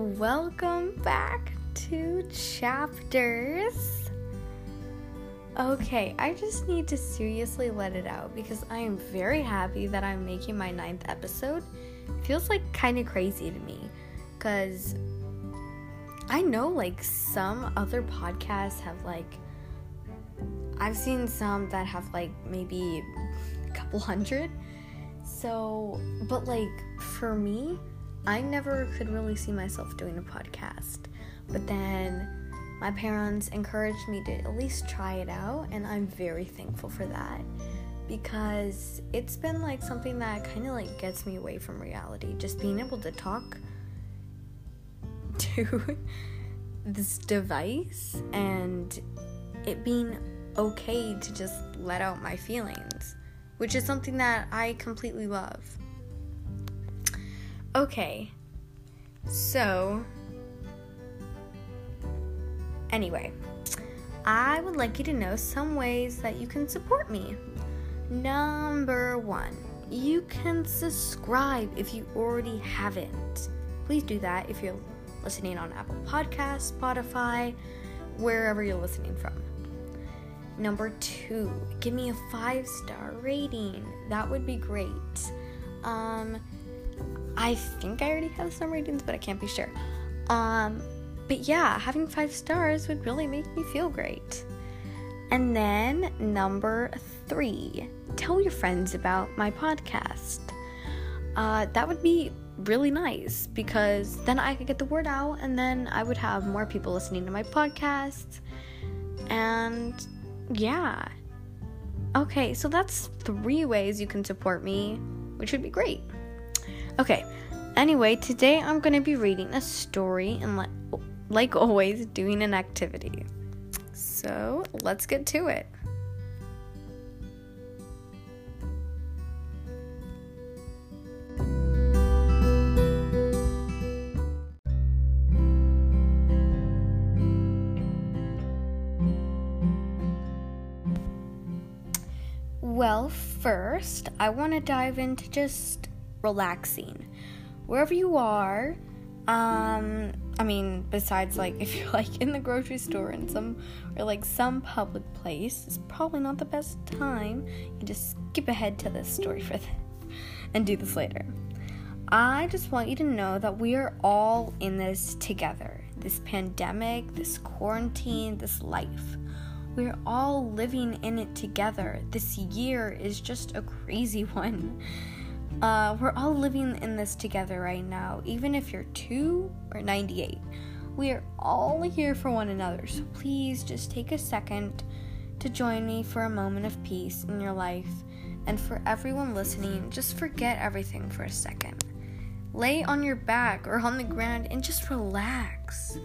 welcome back to Chapters. Okay, I just need to seriously let it out because I am very happy that I'm making my ninth episode. It feels like kind of crazy to me because I know like some other podcasts have like, I've seen some that have like maybe a couple hundred. So, but like for me, I never could really see myself doing a podcast. But then my parents encouraged me to at least try it out, and I'm very thankful for that because it's been like something that kind of like gets me away from reality. Just being able to talk to this device and it being okay to just let out my feelings, which is something that I completely love. Okay, so anyway, I would like you to know some ways that you can support me. Number one, you can subscribe if you already haven't. Please do that if you're listening on Apple Podcasts, Spotify, wherever you're listening from. Number two, give me a five star rating. That would be great. Um, I think I already have some ratings, but I can't be sure. Um, but yeah, having five stars would really make me feel great. And then number three, tell your friends about my podcast. Uh, that would be really nice because then I could get the word out and then I would have more people listening to my podcast. And yeah. Okay, so that's three ways you can support me, which would be great. Okay, anyway, today I'm going to be reading a story and, like, like always, doing an activity. So let's get to it. Well, first, I want to dive into just relaxing. Wherever you are, um, I mean, besides like if you're like in the grocery store in some or like some public place, it's probably not the best time. You just skip ahead to this story for this and do this later. I just want you to know that we are all in this together. This pandemic, this quarantine, this life. We're all living in it together. This year is just a crazy one. Uh, we're all living in this together right now, even if you're 2 or 98. We are all here for one another, so please just take a second to join me for a moment of peace in your life. And for everyone listening, just forget everything for a second. Lay on your back or on the ground and just relax.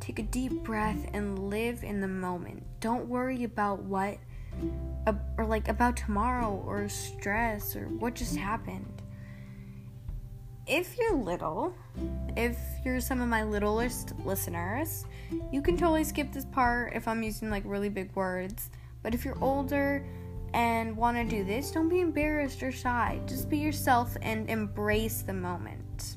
Take a deep breath and live in the moment. Don't worry about what or like about tomorrow or stress or what just happened. If you're little, if you're some of my littlest listeners, you can totally skip this part if I'm using like really big words. But if you're older and want to do this, don't be embarrassed or shy. Just be yourself and embrace the moment.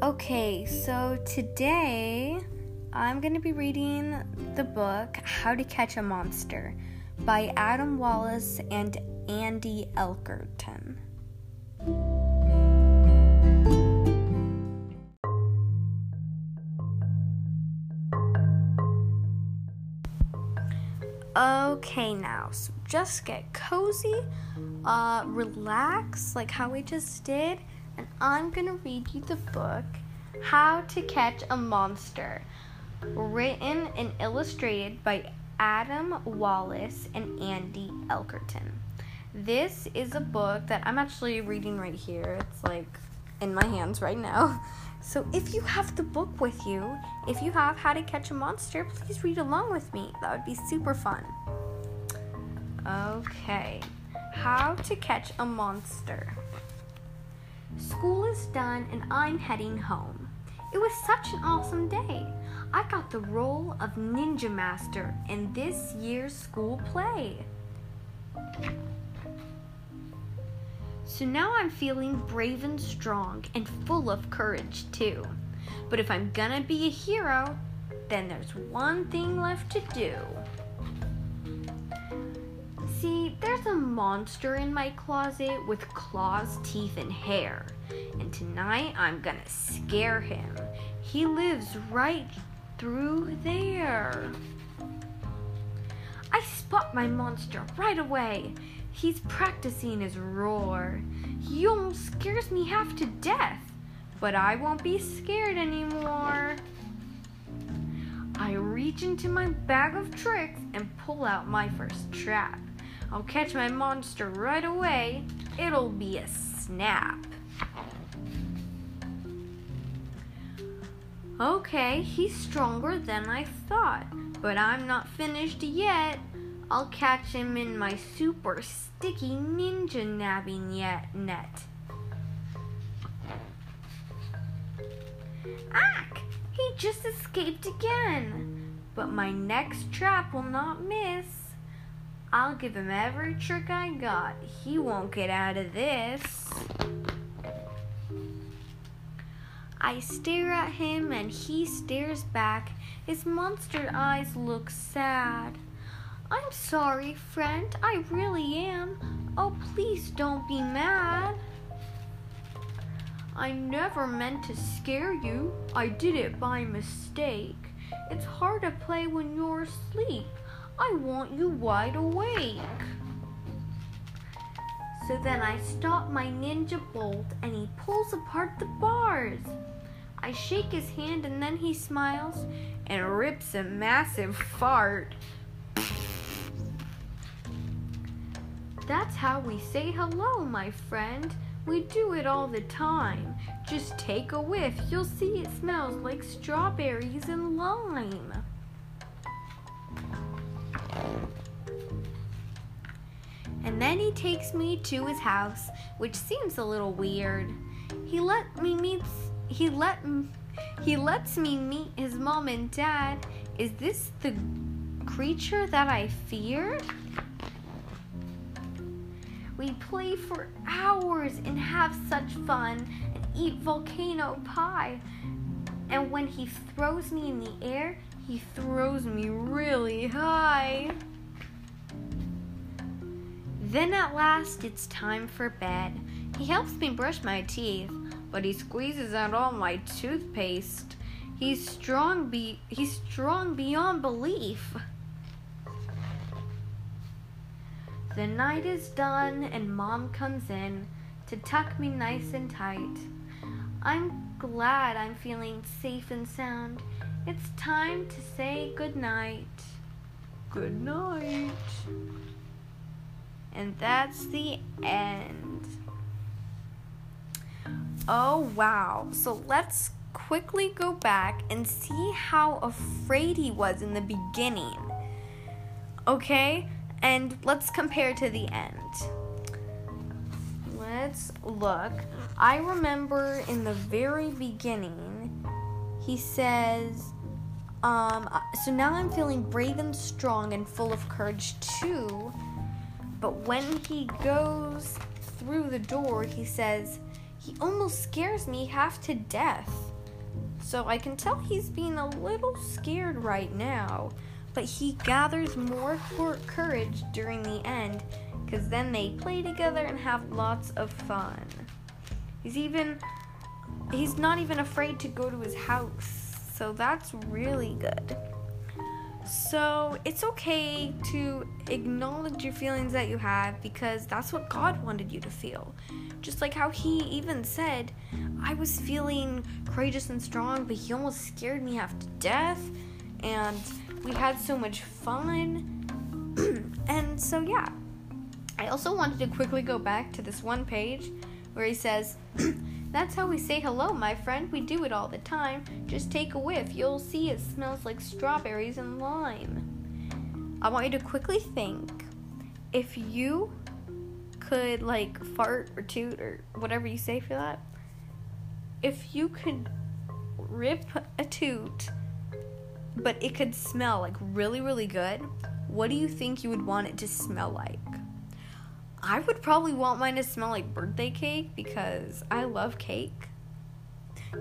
Okay, so today I'm going to be reading the book How to Catch a Monster by Adam Wallace and Andy Elkerton. Okay, now, so just get cozy, uh, relax, like how we just did and I'm gonna read you the book How to Catch a Monster, written and illustrated by Adam Wallace and Andy Elkerton. This is a book that I'm actually reading right here. It's like in my hands right now. So if you have the book with you, if you have How to Catch a Monster, please read along with me. That would be super fun. Okay. How to Catch a Monster. School is done and I'm heading home. It was such an awesome day. I got the role of Ninja Master in this year's school play. So now I'm feeling brave and strong and full of courage too. But if I'm gonna be a hero, then there's one thing left to do. There's a monster in my closet with claws, teeth, and hair. And tonight I'm gonna scare him. He lives right through there. I spot my monster right away. He's practicing his roar. He almost scares me half to death, but I won't be scared anymore. I reach into my bag of tricks and pull out my first trap. I'll catch my monster right away. It'll be a snap. Okay, he's stronger than I thought, but I'm not finished yet. I'll catch him in my super sticky ninja nabbing yet net. Ack! He just escaped again. But my next trap will not miss. I'll give him every trick I got. He won't get out of this. I stare at him and he stares back. His monster eyes look sad. I'm sorry, friend. I really am. Oh, please don't be mad. I never meant to scare you. I did it by mistake. It's hard to play when you're asleep. I want you wide awake. So then I stop my ninja bolt and he pulls apart the bars. I shake his hand and then he smiles and rips a massive fart. That's how we say hello, my friend. We do it all the time. Just take a whiff. You'll see it smells like strawberries and lime. And then he takes me to his house, which seems a little weird. He let me meet he let he lets me meet his mom and dad. Is this the creature that I feared? We play for hours and have such fun and eat volcano pie. And when he throws me in the air, he throws me really high. Then at last it's time for bed. He helps me brush my teeth, but he squeezes out all my toothpaste. He's strong be he's strong beyond belief. The night is done and mom comes in to tuck me nice and tight. I'm glad I'm feeling safe and sound. It's time to say good night. Good night. And that's the end. Oh wow. So let's quickly go back and see how afraid he was in the beginning. Okay? And let's compare to the end. Let's look. I remember in the very beginning, he says, um, so now I'm feeling brave and strong and full of courage too. But when he goes through the door, he says, he almost scares me half to death. So I can tell he's being a little scared right now but he gathers more courage during the end because then they play together and have lots of fun. He's even he's not even afraid to go to his house. So that's really good. So it's okay to acknowledge your feelings that you have because that's what God wanted you to feel. Just like how He even said, I was feeling courageous and strong, but He almost scared me half to death. And we had so much fun. and so, yeah. I also wanted to quickly go back to this one page where he says, That's how we say hello, my friend. We do it all the time. Just take a whiff. You'll see it smells like strawberries and lime. I want you to quickly think if you could, like, fart or toot or whatever you say for that, if you could rip a toot, but it could smell like really, really good, what do you think you would want it to smell like? I would probably want mine to smell like birthday cake because I love cake.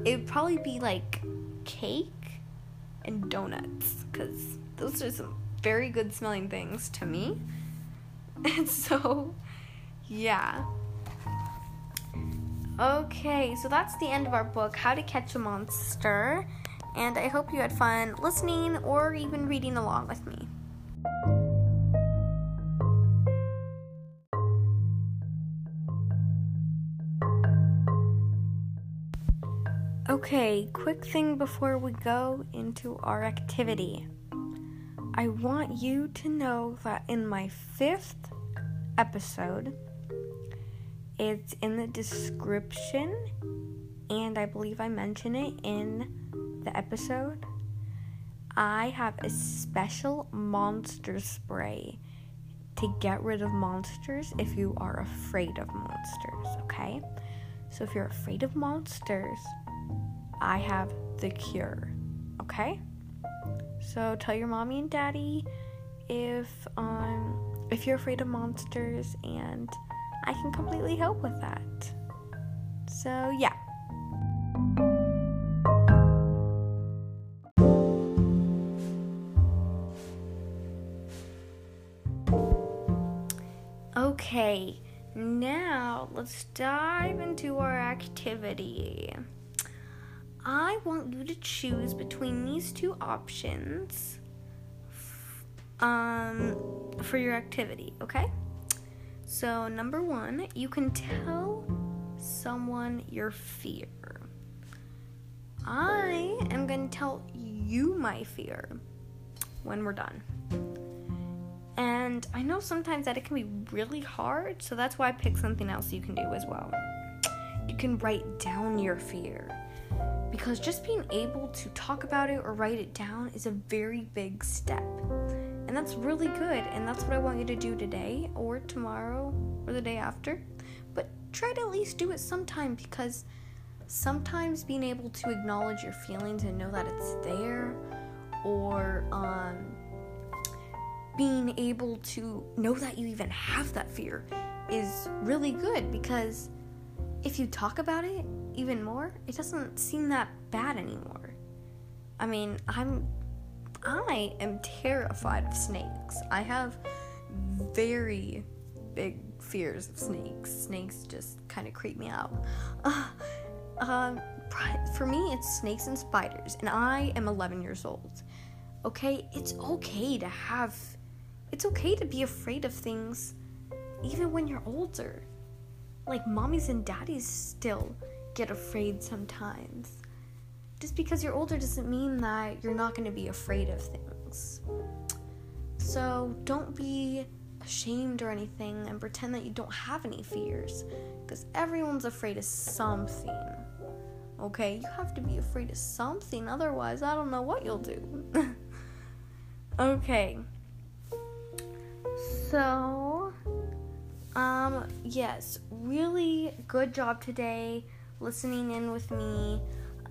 It would probably be like cake and donuts because those are some very good smelling things to me. And so, yeah. Okay, so that's the end of our book, How to Catch a Monster. And I hope you had fun listening or even reading along with me. Okay, quick thing before we go into our activity. I want you to know that in my fifth episode, it's in the description, and I believe I mention it in the episode. I have a special monster spray to get rid of monsters if you are afraid of monsters, okay? So if you're afraid of monsters, I have the cure, okay? So tell your mommy and daddy if um if you're afraid of monsters and I can completely help with that. So, yeah. Okay, now let's dive into our activity. I want you to choose between these two options um, for your activity, okay? So, number one, you can tell someone your fear. I am going to tell you my fear when we're done. And I know sometimes that it can be really hard, so that's why I picked something else you can do as well. You can write down your fear because just being able to talk about it or write it down is a very big step. And that's really good, and that's what I want you to do today or tomorrow or the day after. But try to at least do it sometime because sometimes being able to acknowledge your feelings and know that it's there or um, being able to know that you even have that fear is really good because if you talk about it even more, it doesn't seem that bad anymore. I mean, I'm I am terrified of snakes. I have very big fears of snakes. Snakes just kind of creep me out. Uh, um, for me, it's snakes and spiders, and I am 11 years old. Okay, it's okay to have, it's okay to be afraid of things even when you're older. Like, mommies and daddies still get afraid sometimes. Just because you're older doesn't mean that you're not going to be afraid of things. So don't be ashamed or anything and pretend that you don't have any fears because everyone's afraid of something. Okay, you have to be afraid of something, otherwise, I don't know what you'll do. okay, so, um, yes, really good job today listening in with me.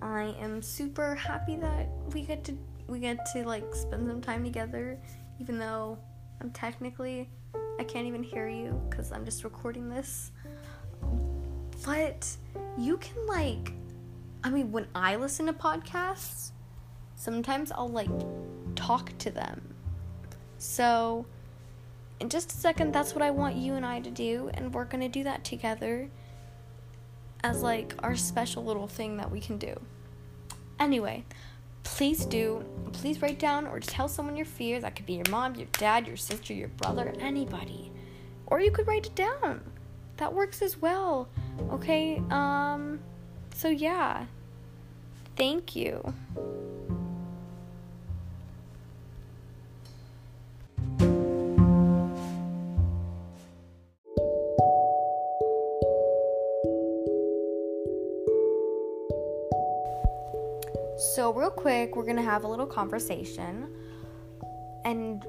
I am super happy that we get to we get to like spend some time together even though I'm technically I can't even hear you cuz I'm just recording this. But you can like I mean when I listen to podcasts, sometimes I'll like talk to them. So in just a second that's what I want you and I to do and we're to do that together as like our special little thing that we can do. Anyway, please do, please write down or tell someone your fear. That could be your mom, your dad, your sister, your brother, anybody. Or you could write it down. That works as well. Okay? Um so yeah. Thank you. So, real quick, we're gonna have a little conversation, and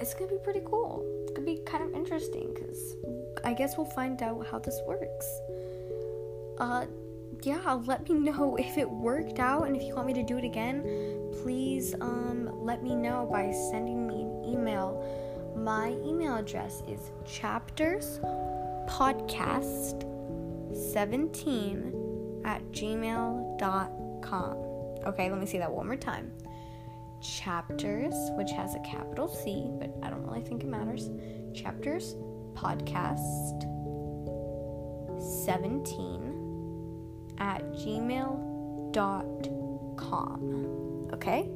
it's gonna be pretty cool. It's gonna be kind of interesting because I guess we'll find out how this works. Uh, yeah, let me know if it worked out and if you want me to do it again, please um, let me know by sending me an email. My email address is chapterspodcast17 at gmail.com. Okay, let me see that one more time. Chapters, which has a capital C, but I don't really think it matters. Chapters podcast 17 at gmail.com. Okay?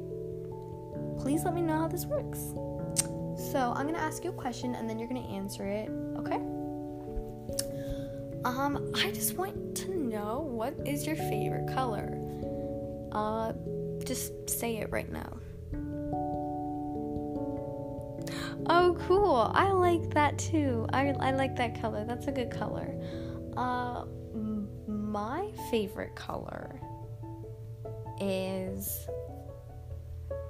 Please let me know how this works. So, I'm gonna ask you a question and then you're gonna answer it, okay? Um, I just want to know what is your favorite color? Uh, just say it right now. Oh, cool. I like that too. I, I like that color. That's a good color. Uh, m- my favorite color is.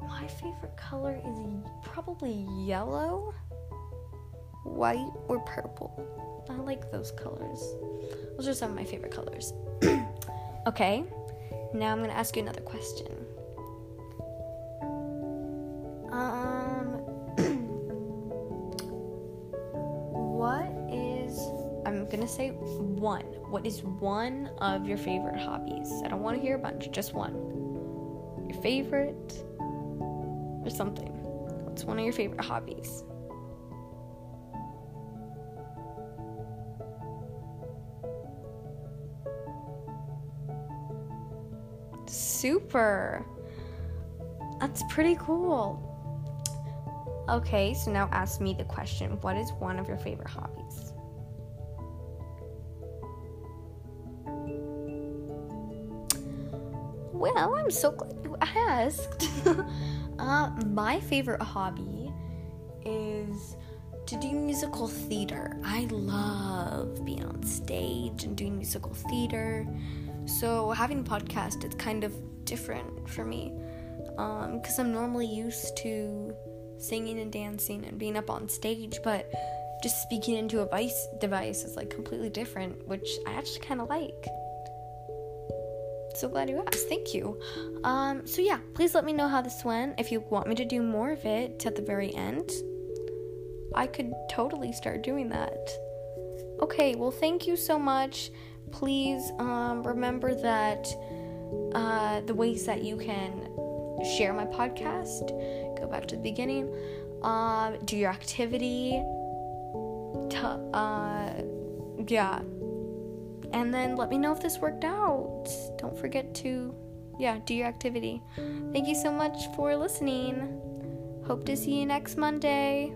My favorite color is probably yellow, white, or purple. I like those colors. Those are some of my favorite colors. okay, now I'm gonna ask you another question. Um, what is, I'm gonna say one. What is one of your favorite hobbies? I don't wanna hear a bunch, just one. Your favorite or something. What's one of your favorite hobbies? Super. That's pretty cool. Okay, so now ask me the question What is one of your favorite hobbies? Well, I'm so glad you asked. uh, my favorite hobby is to do musical theater. I love being on stage and doing musical theater. So having a podcast it's kind of different for me because um, I'm normally used to singing and dancing and being up on stage, but just speaking into a voice device is like completely different, which I actually kind of like. So glad you asked. Thank you. Um, so yeah, please let me know how this went. If you want me to do more of it at the very end, I could totally start doing that. Okay, well, thank you so much. Please um, remember that uh, the ways that you can share my podcast, go back to the beginning, um, do your activity, t- uh, yeah, and then let me know if this worked out. Don't forget to, yeah, do your activity. Thank you so much for listening. Hope to see you next Monday.